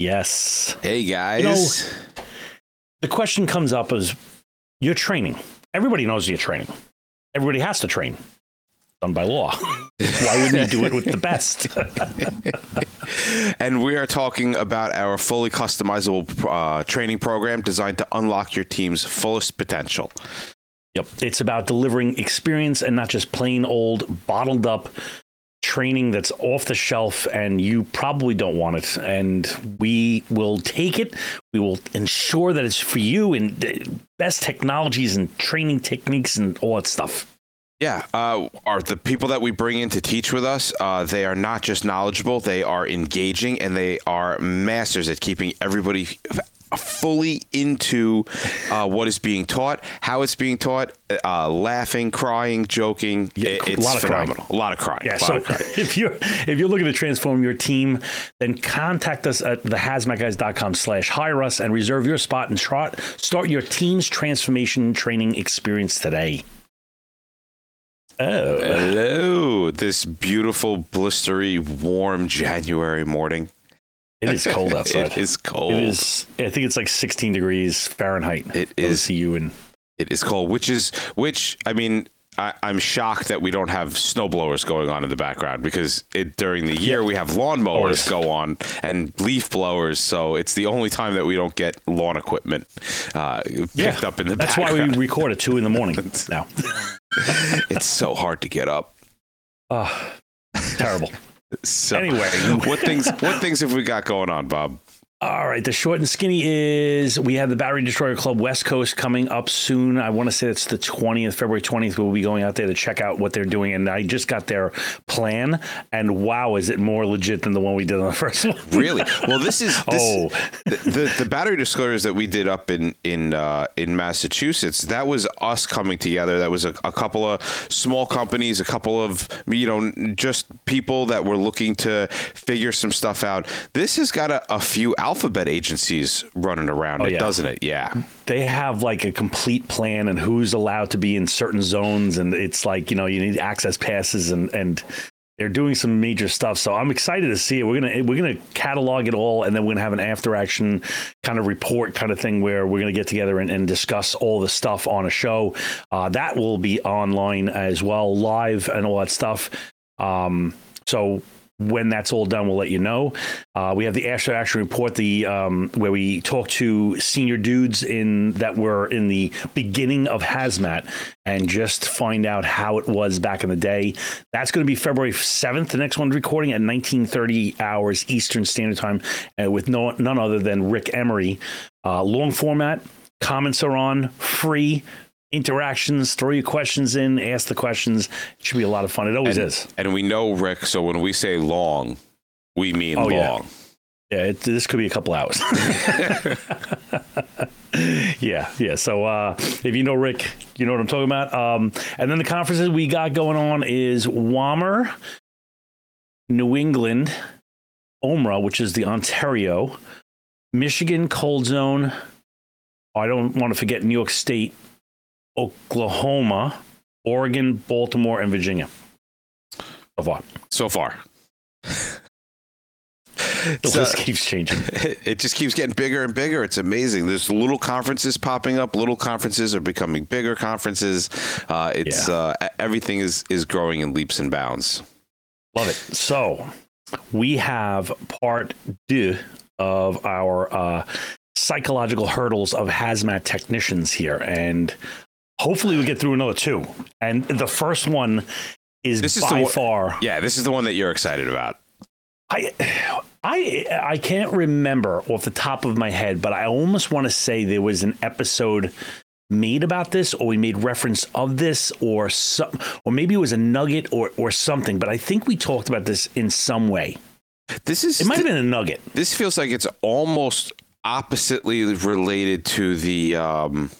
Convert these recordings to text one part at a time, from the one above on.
Yes. Hey guys. You know, the question comes up is you're training. Everybody knows you're training. Everybody has to train. Done by law. Why wouldn't you do it with the best? and we are talking about our fully customizable uh, training program designed to unlock your team's fullest potential. Yep. It's about delivering experience and not just plain old, bottled up training that's off the shelf and you probably don't want it. And we will take it. We will ensure that it's for you and best technologies and training techniques and all that stuff. Yeah, uh, are the people that we bring in to teach with us? Uh, they are not just knowledgeable; they are engaging, and they are masters at keeping everybody fully into uh, what is being taught, how it's being taught, uh, laughing, crying, joking. Yeah, it's a lot of phenomenal. crying. A lot of crying. Yeah. So crying. if you're if you're looking to transform your team, then contact us at thehazmatguys.com slash hire us and reserve your spot and try, start your team's transformation training experience today. Oh. Hello, this beautiful, blistery, warm January morning. It is cold outside. it is cold. It is. I think it's like 16 degrees Fahrenheit. It is you in. It is cold, which is which. I mean, I, I'm shocked that we don't have snowblowers going on in the background because it, during the year we have lawnmowers go on and leaf blowers. So it's the only time that we don't get lawn equipment uh, picked up in the That's why we record at two in the morning now. it's so hard to get up. Oh, terrible. So Anyway. what things what things have we got going on, Bob? All right, the short and skinny is we have the Battery Destroyer Club West Coast coming up soon. I want to say it's the 20th, February 20th. We'll be going out there to check out what they're doing. And I just got their plan, and wow, is it more legit than the one we did on the first one? Really? Well, this is this, Oh. the, the the battery Destroyers that we did up in in uh, in Massachusetts. That was us coming together. That was a, a couple of small companies, a couple of you know just people that were looking to figure some stuff out. This has got a, a few alphabet agencies running around it, Oh, yeah. doesn't it? Yeah. they have like a complete plan and who's allowed to be in certain zones. And it's like, you know, you need access passes and, and, they're doing some major stuff, so I'm excited to see it. We're gonna we're gonna catalog it all, and then we're gonna have an after action kind of report kind of thing where we're gonna get together and, and discuss all the stuff on a show. Uh, that will be online as well, live and all that stuff. Um, so when that's all done, we'll let you know. Uh, we have the after action report, the um, where we talk to senior dudes in that were in the beginning of hazmat and just find out how it was back in the day. That's going to be February seventh. The next one's recording at nineteen thirty hours Eastern Standard Time, uh, with no none other than Rick Emery. Uh, long format. Comments are on free. Interactions, throw your questions in, ask the questions. It should be a lot of fun. It always And, is. and we know Rick, so when we say long, we mean Oh, long. Yeah, it, this could be a couple hours. yeah, yeah. So uh, if you know Rick, you know what I'm talking about. Um, and then the conferences we got going on is WAMR, New England, OMRA, which is the Ontario, Michigan Cold Zone. I don't want to forget New York State, Oklahoma, Oregon, Baltimore, and Virginia. So far. So far. The So- list keeps changing. it just keeps getting bigger and bigger. It's amazing. There's little conferences popping up. Little conferences are becoming bigger conferences. Uh, it's Yeah. uh, everything is is growing in leaps and bounds. Love it. So we have part two of our uh, psychological hurdles of hazmat technicians here, and hopefully we get through another two. And the first one is This is by the far. Yeah, this is the one that you're excited about. I, I, I can't remember off the top of my head, but I almost want to say there was an episode made about this, or we made reference of this, or some, or maybe it was a nugget or or something. But I think we talked about this in some way. This is It might have been a nugget. this feels like it's almost oppositely related to the um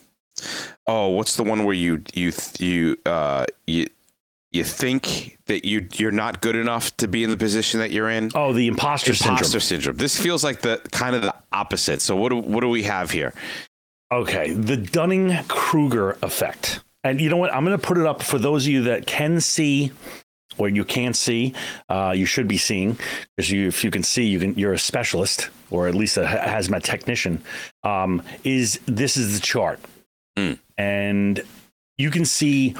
oh what's the one where you you you uh you you think that you you're not good enough to be in the position that you're in Oh, the imposter, imposter syndrome. syndrome. This feels like the kind of the opposite. So what do what do we have here? Okay, the Dunning Kruger effect. And you know what? I'm going to put it up for those of you that can see or you can't see, uh, you should be seeing because you, if you can see, you can. You're a specialist or at least a hazmat technician. Um, is this is the chart, Mm. and you can see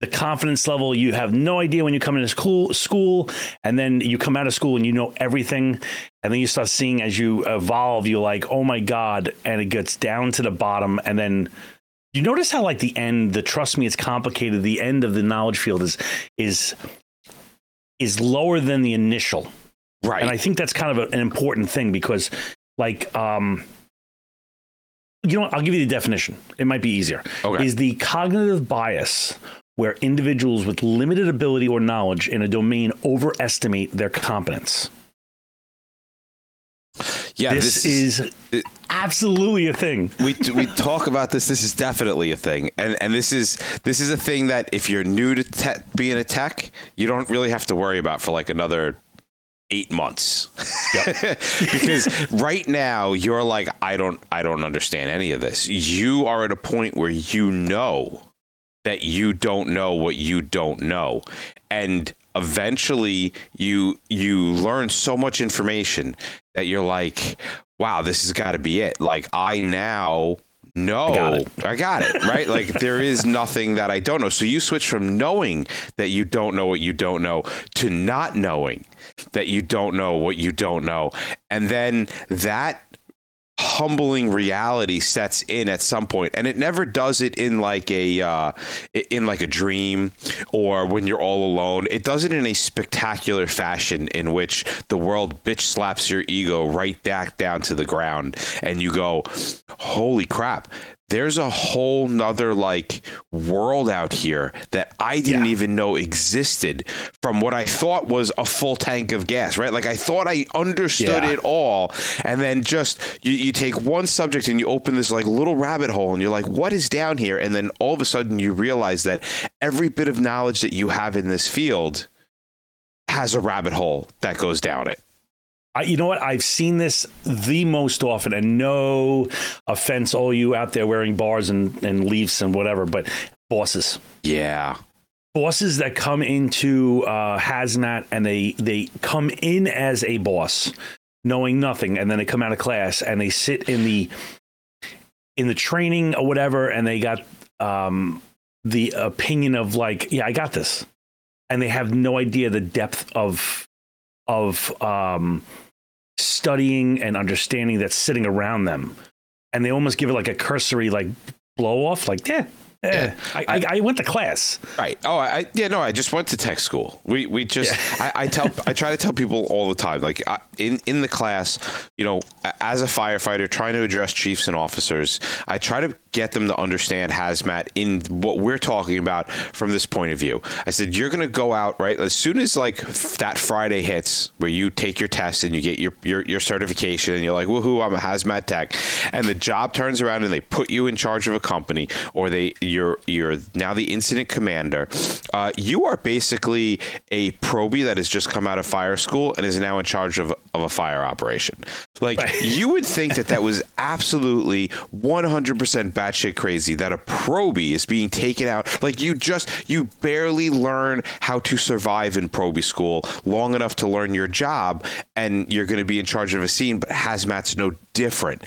the confidence level. You have no idea when you come into school, school, and then you come out of school and you know everything, and then you start seeing as you evolve. You're like, oh my god, and it gets down to the bottom, and then you notice how like the end the trust me it's complicated the end of the knowledge field is is is lower than the initial Right. and i think that's kind of a, an important thing because like um you know what i'll give you the definition it might be easier Okay. is the cognitive bias where individuals with limited ability or knowledge in a domain overestimate their competence yeah. this, is, it- absolutely a thing we we talk about this. This is definitely a thing, and and this is this is a thing that if you're new to te- being a tech, you don't really have to worry about for like another eight months. because right now you're like, I don't I don't understand any of this. You are at a point where you know that you don't know what you don't know, and eventually you you learn so much information that you're like wow this has got to be it like i now know I got it. I got it right? Like there is nothing that i don't know. So you switch from knowing that you don't know what you don't know to not knowing that you don't know what you don't know. And then that humbling reality sets in at some point and it never does it in like a uh in like a dream or when you're all alone. It does it in a spectacular fashion in which the world bitch slaps your ego right back down to the ground and you go holy crap there's a whole nother like world out here that I didn't Yeah. even know existed from what I thought was a full tank of gas, right? Like I thought I understood Yeah. it all. And then just you, you take one subject and you open this like little rabbit hole and you're like, what is down here? And then all of a sudden you realize that every bit of knowledge that you have in this field has a rabbit hole that goes down it. I, you know what? I've seen this the most often, and no offense, all you out there wearing bars and, and leaves and whatever, but bosses. Yeah. Bosses that come into uh, hazmat and they they come in as a boss, knowing nothing, and then they come out of class and they sit in the in the training or whatever, and they got um, the opinion of like, yeah, I got this, and they have no idea the depth of of um, studying and understanding that's sitting around them, and they almost give it like a cursory like blow off, like yeah. Yeah. I, I, I went to class. Right. Oh, I yeah. No, I just went to tech school. We we just I, I tell I try to tell people all the time, like I, in in the class, you know, as a firefighter trying to address chiefs and officers, I try to get them to understand hazmat in what we're talking about from this point of view. I said you're going to go out right as soon as like that Friday hits, where you take your test and you get your your your certification, and you're like, woohoo, I'm a hazmat tech, and the job turns around and they put you in charge of a company, or they you're you're now the incident commander. Uh, you are basically a probie that has just come out of fire school and is now in charge of of a fire operation. Like you would think that that was absolutely 100% batshit crazy that a probie is being taken out. Like you just you barely learn how to survive in probie school long enough to learn your job, and you're going to be in charge of a scene. But hazmat's no different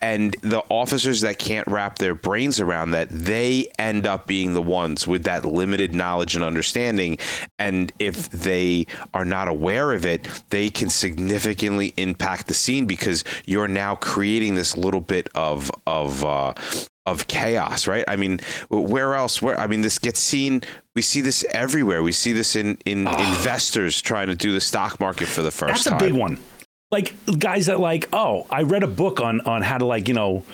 and the officers that can't wrap their brains around that they end up being the ones with that limited knowledge and understanding. And if they are not aware of it they can significantly impact the scene because you're now creating this little bit of of uh of chaos right? I mean where else where i mean this gets seen we see this everywhere. We see this in in investors trying to do the stock market for the first That's a time. big one. Like guys that like, oh, I read a book on on how to like, you know,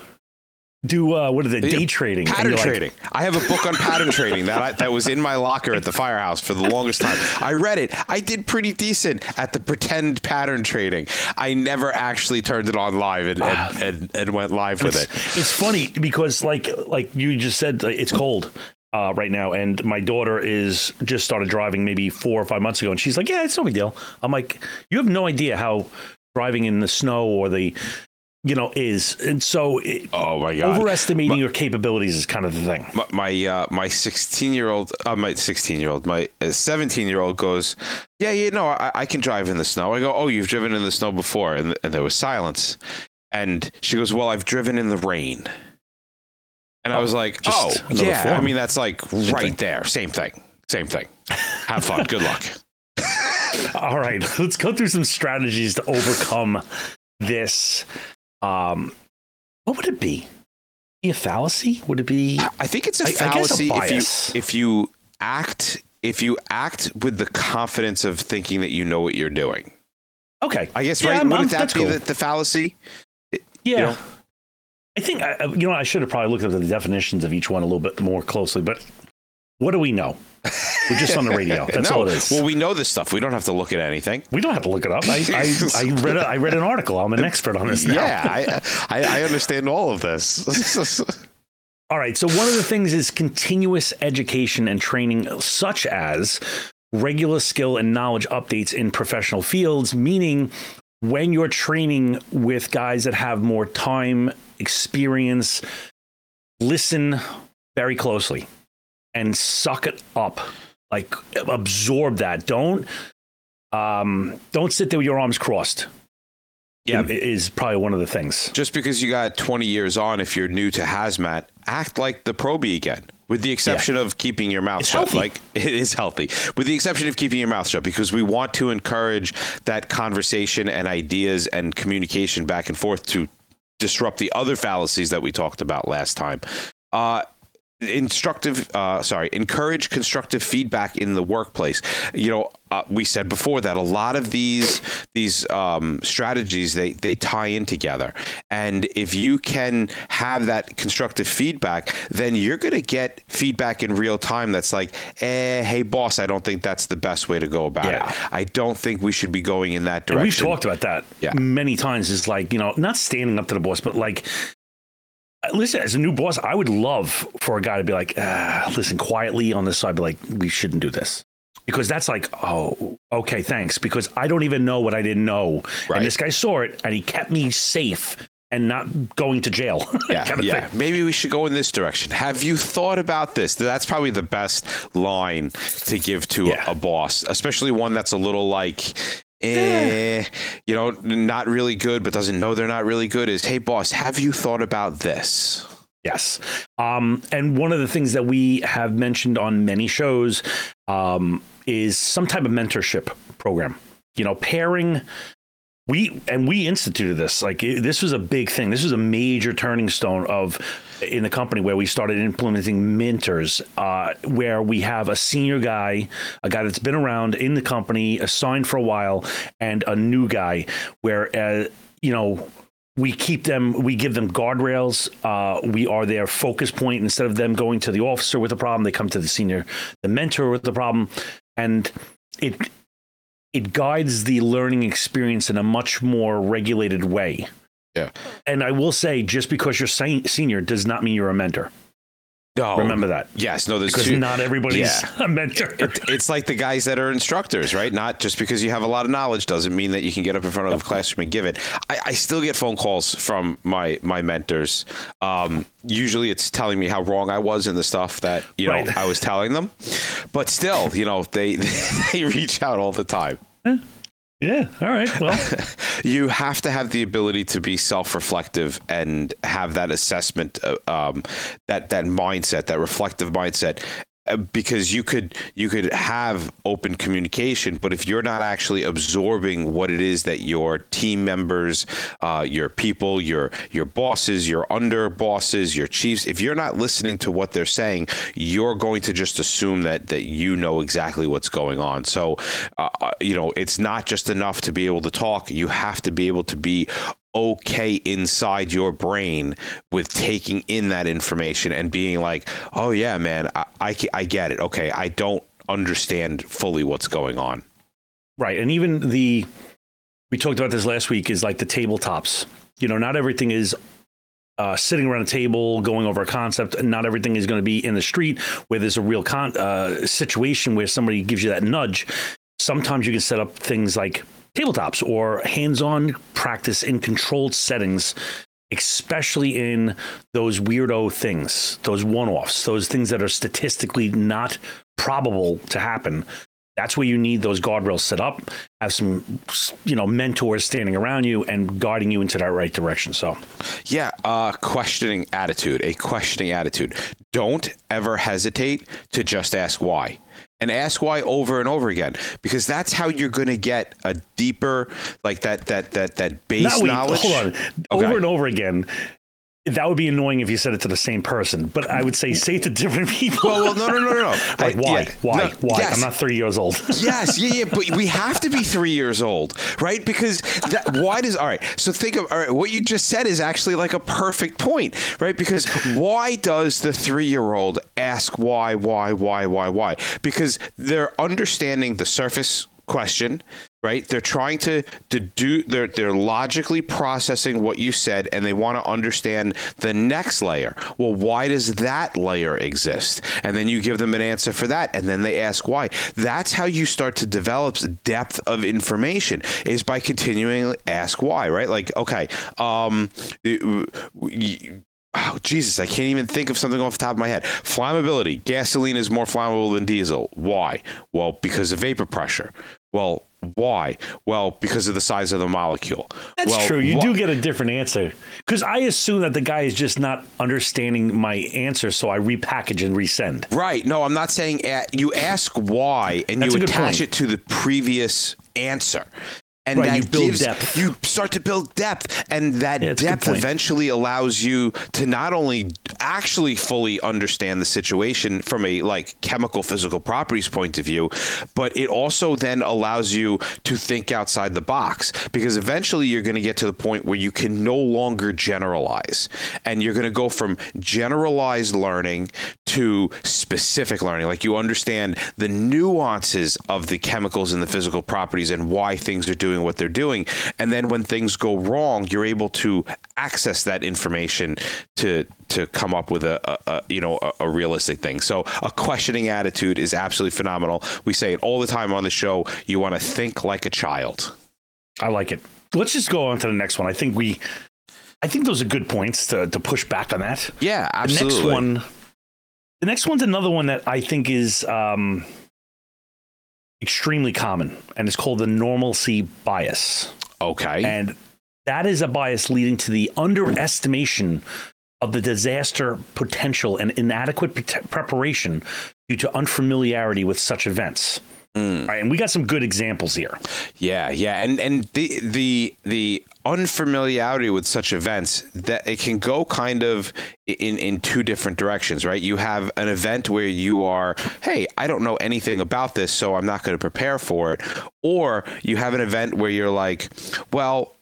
do uh what are they, day trading. Pattern you're like, trading. I have a book on pattern trading that I, that was in my locker at the firehouse for the longest time. I read it. I did pretty decent at the pretend pattern trading. I never actually turned it on live and and, and, and went live with it's, it. it's funny because like like you just said it's cold uh, right now and my daughter is just started driving maybe four or five months ago and she's like yeah it's no big deal i'm like you have no idea how driving in the snow or the you know, is. And so it, Oh my god. overestimating your capabilities is kind of the thing. my my, uh, my 16 year old uh, my 16 year old my 17 year old goes yeah yeah no I, I can drive in the snow. I go oh you've driven in the snow before. And, and there was silence. And she goes well i've driven in the rain. And i was like oh yeah. I mean that's like right thing. there. Same thing. Same thing. Have fun. Good luck All right, let's go through some strategies to overcome this. Um, what would it be? Be a fallacy? Would it be? i think it's a I- I guess a fallacy if you if you act if you act with the confidence of thinking that you know what you're doing Okay, i guess Yeah, right I'm- wouldn't I'm- that be cool. the, the fallacy yeah. know? I think I, I- you know I should have probably looked at the definitions of each one a little bit more closely. But what do we know? We're just on the radio. That's no. all it is. Well, we know this stuff. We don't have to look at anything. we don't have to look it up. I, I, I read a, I read an article. I'm an expert on this now. Yeah, I, I, I understand all of this. All right. So one of the things is continuous education and training, such as regular skill and knowledge updates in professional fields, meaning when you're training with guys that have more time, experience, listen very closely and suck it up. Like absorb that. Don't um don't sit there with your arms crossed. Yeah. Is probably one of the things. Just because you got 20 years on, if you're new to hazmat, act like the probie again. With the exception of keeping your mouth It's shut, healthy. like it is healthy. With the exception of keeping your mouth shut, because we want to encourage that conversation and ideas and communication back and forth to disrupt the other fallacies that we talked about last time. Uh, instructive uh, sorry encourage constructive feedback in the workplace you know uh, we said before that a lot of these these um, strategies they they tie in together and if you can have that constructive feedback then you're going to get feedback in real time that's like eh, hey boss i don't think that's the best way to go about Yeah. it i don't think we should be going in that And we've talked about that Yeah. many times. Is like, you know, not standing up to the boss, but like, listen, as a new boss, I would love for a guy to be like, ah, listen, quietly on this side, be like, we shouldn't do this. Because that's like, oh, okay, thanks. Because I don't even know what I didn't know. Right. And this guy saw it and he kept me safe and not going to jail. yeah, kind of yeah. thing. Maybe we should go in this direction. Have you thought about this? That's probably the best line to give to Yeah. a boss, especially one that's a little like, eh, you know, not really good, but doesn't know they're not really good. Is hey, boss, have you thought about this? Yes. Um, and one of the things that we have mentioned on many shows um, is some type of mentorship program. You know, pairing. We and we instituted this. Like this was a big thing. This was a major turning stone of in the company where we started implementing mentors, uh, where we have a senior guy, a guy that's been around in the company, assigned for a while, and a new guy. Where uh, you know we keep them we give them guardrails uh, we are their focus point instead of them going to the officer with a problem they come to the senior the mentor with the problem and it it guides the learning experience in a much more regulated way Yeah. and i will say just because you're sen- senior does not mean you're a mentor No, remember that Yes, no. There's because two. not everybody's Yeah. a mentor it, it's like the guys that are instructors, right? Not just because you have a lot of knowledge doesn't mean that you can get up in front of the classroom and give it. I, I still get phone calls from my my mentors. Um, usually, it's telling me how wrong I was in the stuff that you know Right. I was telling them, but still, you know, they they reach out all the time. Yeah all right well. You have to have the ability to be self-reflective and have that assessment uh, um, that that mindset that reflective mindset because you could you could have open communication but if you're not actually absorbing what it is that your team members uh, your people your your bosses your under bosses your chiefs if you're not listening to what they're saying you're going to just assume that that you know exactly what's going on. So uh, uh, you know it's not just enough to be able to talk. You have to be able to be okay inside your brain with taking in that information and being like, oh, yeah, man, I, I, I get it. Okay, I don't understand fully what's going on. Right. And even the, we talked about this last week, is like the tabletops. You know, not everything is uh, sitting around a table going over a concept, and not everything is going to be in the street where there's a real con- uh, situation where somebody gives you that nudge. Sometimes you can set up things like tabletops or hands-on practice in controlled settings especially in those weirdo things those one-offs those things that are statistically not probable to happen. That's where you need those guardrails set up have some you know mentors standing around you and guiding you into that right direction. So yeah uh questioning attitude a questioning attitude. Don't ever hesitate to just ask why and ask why over and over again because that's how you're going to get a deeper like that that that that base Not knowledge hold on oh, Okay. over and over again that would be annoying if you said it to the same person but i would say mm. say it to different people well, well no no no no no like I- why yeah, why no, why yes. i'm not three years old yes, yeah, yeah, but we have to be three years old, right? Because that why does all right? So think of all right. What you just said is actually like a perfect point, right? Because why does the three-year-old ask why, why, why, why, why? Because they're understanding the surface question right they're trying to to do they're they're logically processing what you said and they want to understand the next layer well why does that layer exist and then you give them an answer for that and then they ask why that's how you start to develop depth of information is by continuing ask why right like okay um Oh, Jesus, I can't even think of something off the top of my head. Flammability. Gasoline is more flammable than diesel. Why? Well, because of vapor pressure. Well, why? Well, because of the size of the molecule. That's well, true. You wh- do get a different answer because I assume that the guy is just not understanding my answer, so I repackage and resend. Right. No, I'm not saying a- you ask why and That's you attach point. it to the previous answer. And Right, that you build gives, depth. You start to build depth, and that Yeah, it's a good depth eventually allows you to not only actually fully understand the situation from a like chemical physical properties point of view, but it also then allows you to think outside the box because eventually you're going to get to the point where you can no longer generalize, and you're going to go from generalized learning to specific learning. Like you understand the nuances of the chemicals and the physical properties and why things are doing what they're doing. And then when things go wrong, you're able to access that information to to come up with a, a, a you know a, a realistic thing. So a questioning attitude is absolutely phenomenal. We say it all the time on the show. You want to think like a child. I like it. Let's just go on to the next one. I think we, I think those are good points to to push back on that. Yeah, absolutely. The next one, the next one's another one that I think is um, extremely common, and it's called the normalcy bias. Okay. And that is a bias leading to the underestimation of the disaster potential and inadequate pre- preparation due to unfamiliarity with such events. Mm. Right, and we got some good examples here. Yeah, yeah, and and the the the unfamiliarity with such events that it can go kind of in in two different directions, right? You have an event where you are, hey, I don't know anything about this, so I'm not going to prepare for it, or you have an event where you're like, well,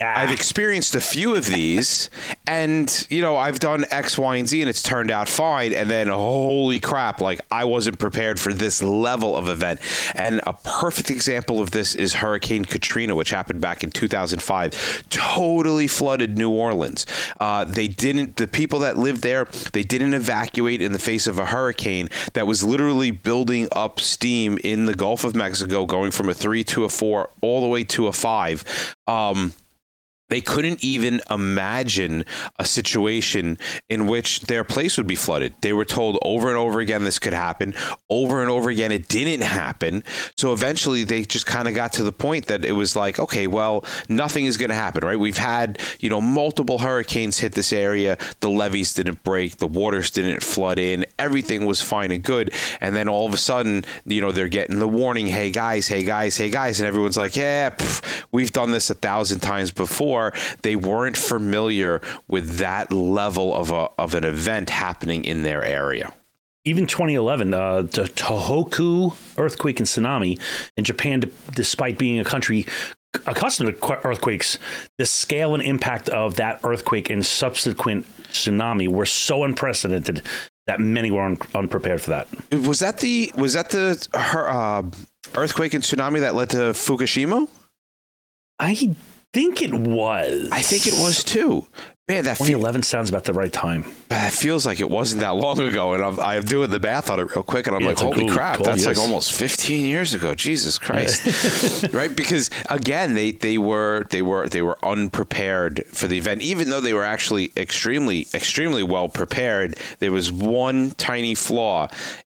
I've experienced a few of these, and you know I've done X, Y, and Z, and it's turned out fine. And then holy crap, like I wasn't prepared for this level of event. And a perfect example of this is Hurricane Katrina, which happened back in 2005. Totally flooded New Orleans. Uh, they didn't. The people that lived there, they didn't evacuate in the face of a hurricane that was literally building up steam in the Gulf of Mexico, going from a three to a four, all the way to a five. Um, they couldn't even imagine a situation in which their place would be flooded. They were told over and over again this could happen. Over and over again, it didn't happen. So eventually, they just kind of got to the point that it was like, okay, well, nothing is going to happen, right? We've had, you know, multiple hurricanes hit this area. The levees didn't break, the waters didn't flood in, everything was fine and good. And then all of a sudden, you know, they're getting the warning, hey guys, hey guys, hey guys. And everyone's like, yeah, pff, we've done this a thousand times before. They weren't familiar with that level of, a, of an event happening in their area. Even 2011, uh, the Tohoku earthquake and tsunami in Japan, despite being a country accustomed to earthquakes, the scale and impact of that earthquake and subsequent tsunami were so unprecedented that many were un- unprepared for that. Was that the was that the her, uh, earthquake and tsunami that led to Fukushima? I think it was. I think it was too. Man, that, fe- 2011 sounds about the right time. that feels like it wasn't that long ago. And I'm, I'm doing the math on it real quick, and I'm Yeah, like, holy crap, 12 that's like almost 15 years ago. Jesus Christ, right? Because again, they they were they were they were unprepared for the event, even though they were actually extremely extremely well prepared. There was one tiny flaw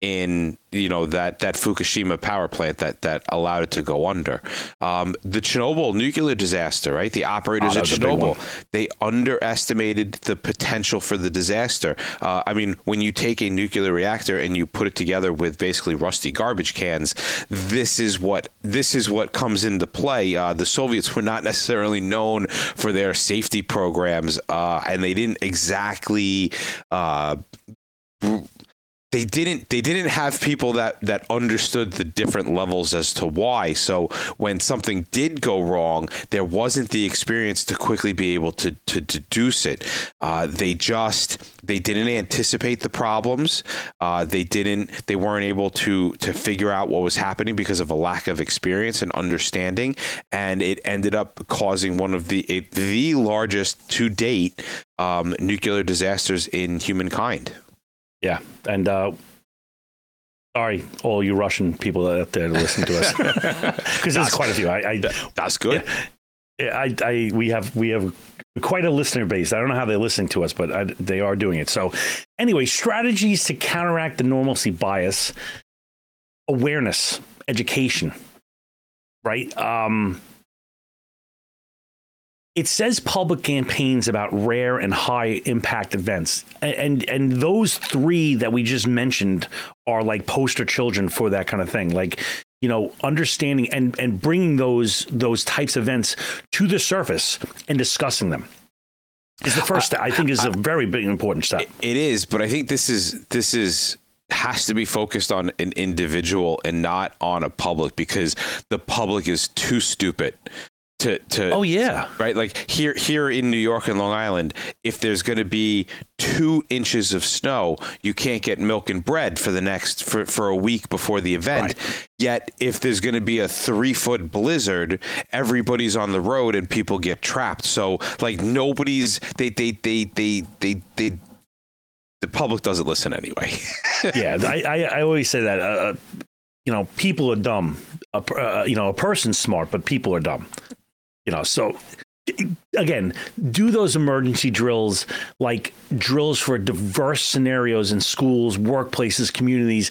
in you know that that Fukushima power plant that that allowed it to go under. Um, the Chernobyl nuclear disaster, right? The operators Oh, at was a big Chernobyl, they underestimated the potential for the disaster. Uh, I mean, when you take a nuclear reactor and you put it together with basically rusty garbage cans, this is what this is what comes into play. Uh, the Soviets were not necessarily known for their safety programs, uh, and they didn't exactly. They didn't they didn't have people that that understood the different levels as to why. So when something did go wrong there wasn't the experience to quickly be able to to deduce it. Uh, they just they didn't anticipate the problems. Uh, they didn't they weren't able to to figure out what was happening because of a lack of experience and understanding. And it ended up causing one of the the largest to date um, nuclear disasters in humankind Yeah, and uh, sorry, all you Russian people out there to listen to us, because there's quite a few. I, I, That's good. yeah, I, I, we have, we have quite a listener base. I don't know how they're listening to us, but I, they are doing it. So, anyway, strategies to counteract the normalcy bias, awareness, education, right? Um, it says public campaigns about rare and high impact events. And, and and those three that we just mentioned are like poster children for that kind of thing. Like you know understanding and and bringing those those types of events to the surface and discussing them is the first step i think is a very big important step. It is, but I think this is this is has to be focused on an individual and not on a public because the public is too stupid to to oh yeah. right? Like here here in new york and long island if there's going to be two inches of snow you can't get milk and bread for the next for, for a week before the event. Yet if there's going to be a three foot blizzard everybody's on the road and people get trapped. So like nobody's they they they they they, they the public doesn't listen anyway. Yeah I, I i always say that uh, you know people are dumb. Uh, you know a person's smart but people are dumb you know so again do those emergency drills like drills for diverse scenarios in schools workplaces communities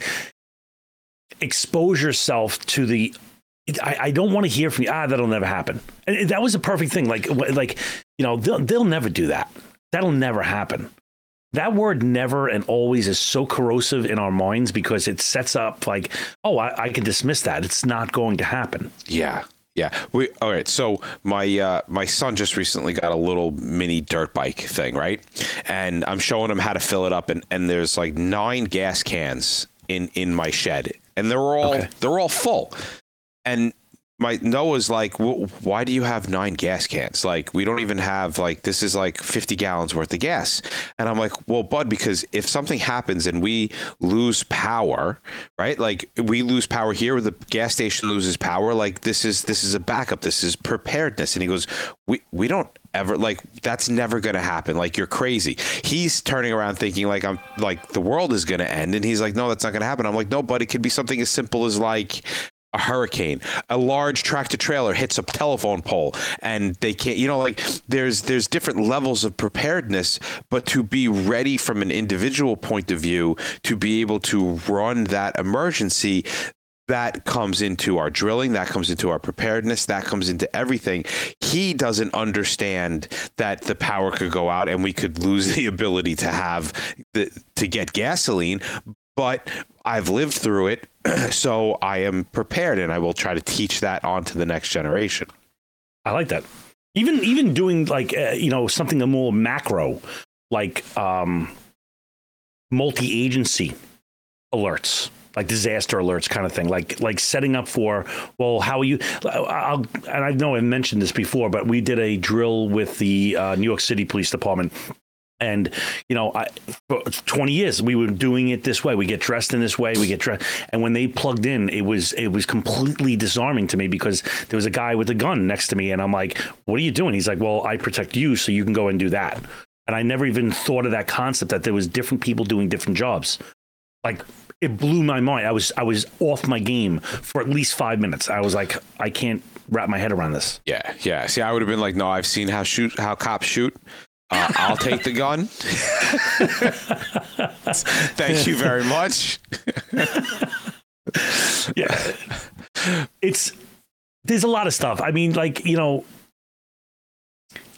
expose yourself to the I, I don't want to hear from you. Ah, that'll never happen. And that was a perfect thing. Like, like you know, they'll they'll never do that. That'll never happen. That word "never" and "always" is so corrosive in our minds because it sets up like, oh, I, I can dismiss that. It's not going to happen. Yeah. Yeah. We all right. So my uh, my son just recently got a little mini dirt bike thing, right? And I'm showing him how to fill it up, and, and there's like nine gas cans in in my shed, and they're all Okay. they're all full. And my Noah's like, well, why do you have nine gas cans? Like, we don't even have like this is like 50 gallons worth of gas. And I'm like, well, bud, because if something happens and we lose power, right? Like we lose power here, the gas station loses power. Like this is this is a backup. This is preparedness. And he goes, we we don't ever like that's never to happen like you're crazy he's turning around thinking like i'm like the world is to end and he's like no that's not to happen i'm like no but it could be something as simple as like a hurricane. A large tractor trailer hits a telephone pole and they can't you know like there's there's different levels of preparedness but to be ready from an individual point of view to be able to run that emergency that comes into our drilling that comes into our preparedness that comes into everything. He doesn't understand that the power could go out and we could lose the ability to have the to get gasoline but I've lived through it so I am prepared and I will try to teach that on to the next generation I like that. Even even doing like uh, you know something a more macro, like um, multi-agency alerts, like disaster alerts, kind of thing. Like like setting up for well, how are you? I'll, and I know I mentioned this before, but we did a drill with the uh, New York City Police Department. And you know, I, for 20 years we were doing it this way. We get dressed in this way. We get dressed, and when they plugged in, it was it was completely disarming to me because there was a guy with a gun next to me, and I'm like, "What are you doing?" He's like, "Well, I protect you, so you can go and do that." and I never even thought of that concept that there was different people doing different jobs. Like it blew my mind. I was I was off my game for at least five minutes. I was like, I can't wrap my head around this. Yeah, yeah. See, I would have been like, no, I've seen how shoot how cops shoot. Uh, I'll take the gun. Thank you very much. yeah, it's there's a lot of stuff. I mean, like you know,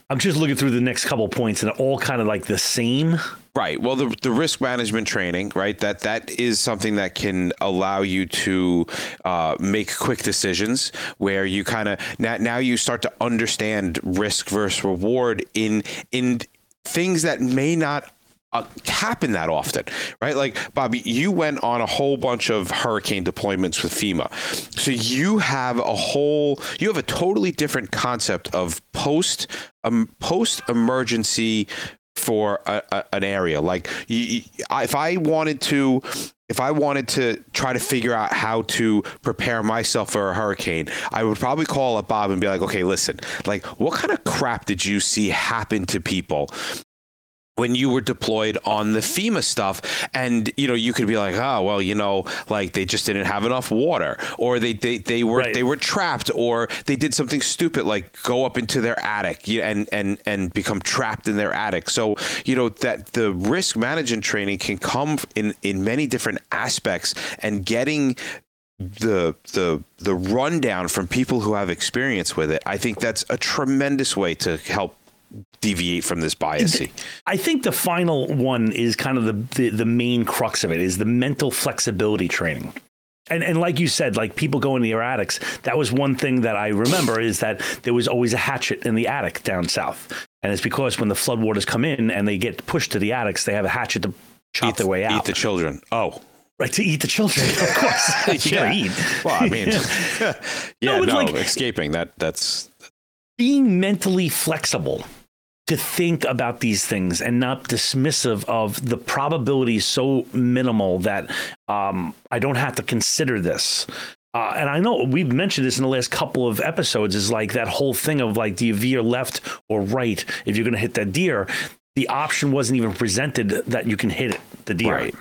I'm just looking through the next couple points, and all kind of like the same. Right. Well, the the risk management training, right? That that is something that can allow you to uh, make quick decisions, where you kind of now now you start to understand risk versus reward in in things that may not uh, happen that often, right? Like Bobby, you went on a whole bunch of hurricane deployments with FEMA, so you have a whole, you have a totally different concept of post um, post emergency for a, a, an area. Like you, if I wanted to if I wanted to try to figure out how to prepare myself for a hurricane, I would probably call up Bob and be like, okay, listen, like, what kind of crap did you see happen to people when you were deployed on the FEMA stuff and you know you could be like oh well you know like they just didn't have enough water or they they, they were right. they were trapped or they did something stupid like go up into their attic and and and become trapped in their attic so you know that the risk management training can come in in many different aspects and getting the the the rundown from people who have experience with it i think that's a tremendous way to help deviate from this bias. I think the final one is kind of the, the, the main crux of it is the mental flexibility training. And and like you said, like people go in the attics. That was one thing that I remember is that there was always a hatchet in the attic down south, and it's because when the floodwaters come in and they get pushed to the attics, they have a hatchet to chop eat, their way out. Eat the children. Oh, Right to eat the children, of course. you yeah. eat. Well, I mean, yeah, no, no like, escaping that. That's being mentally flexible to think about these things and not dismissive of the probability so minimal that um, I don't have to consider this. Uh, and I know we've mentioned this in the last couple of episodes is like that whole thing of like, do you veer left or right if you're going to hit that deer? The option wasn't even presented that you can hit it, the deer. Right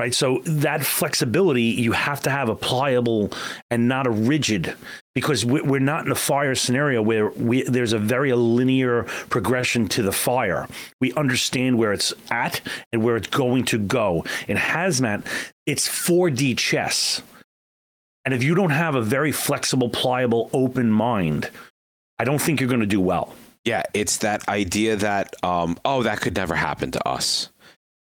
right? So that flexibility, you have to have a pliable and not a rigid, because we're not in a fire scenario where we, there's a very linear progression to the fire. We understand where it's at and where it's going to go. In hazmat, it's 4D chess. And if you don't have a very flexible, pliable, open mind, I don't think you're going to do well. Yeah, it's that idea that, um, oh, that could never happen to us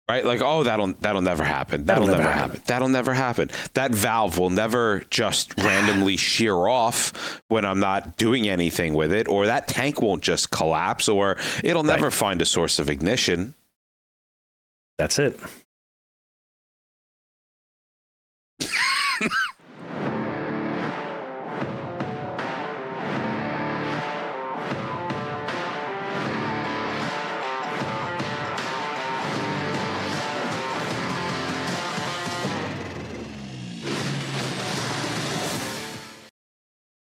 right like oh that'll that'll never happen that'll, that'll never, happen. happen. that'll never happen that valve will never just randomly shear off when i'm not doing anything with it or that tank won't just collapse or it'll never right. find a source of ignition that's it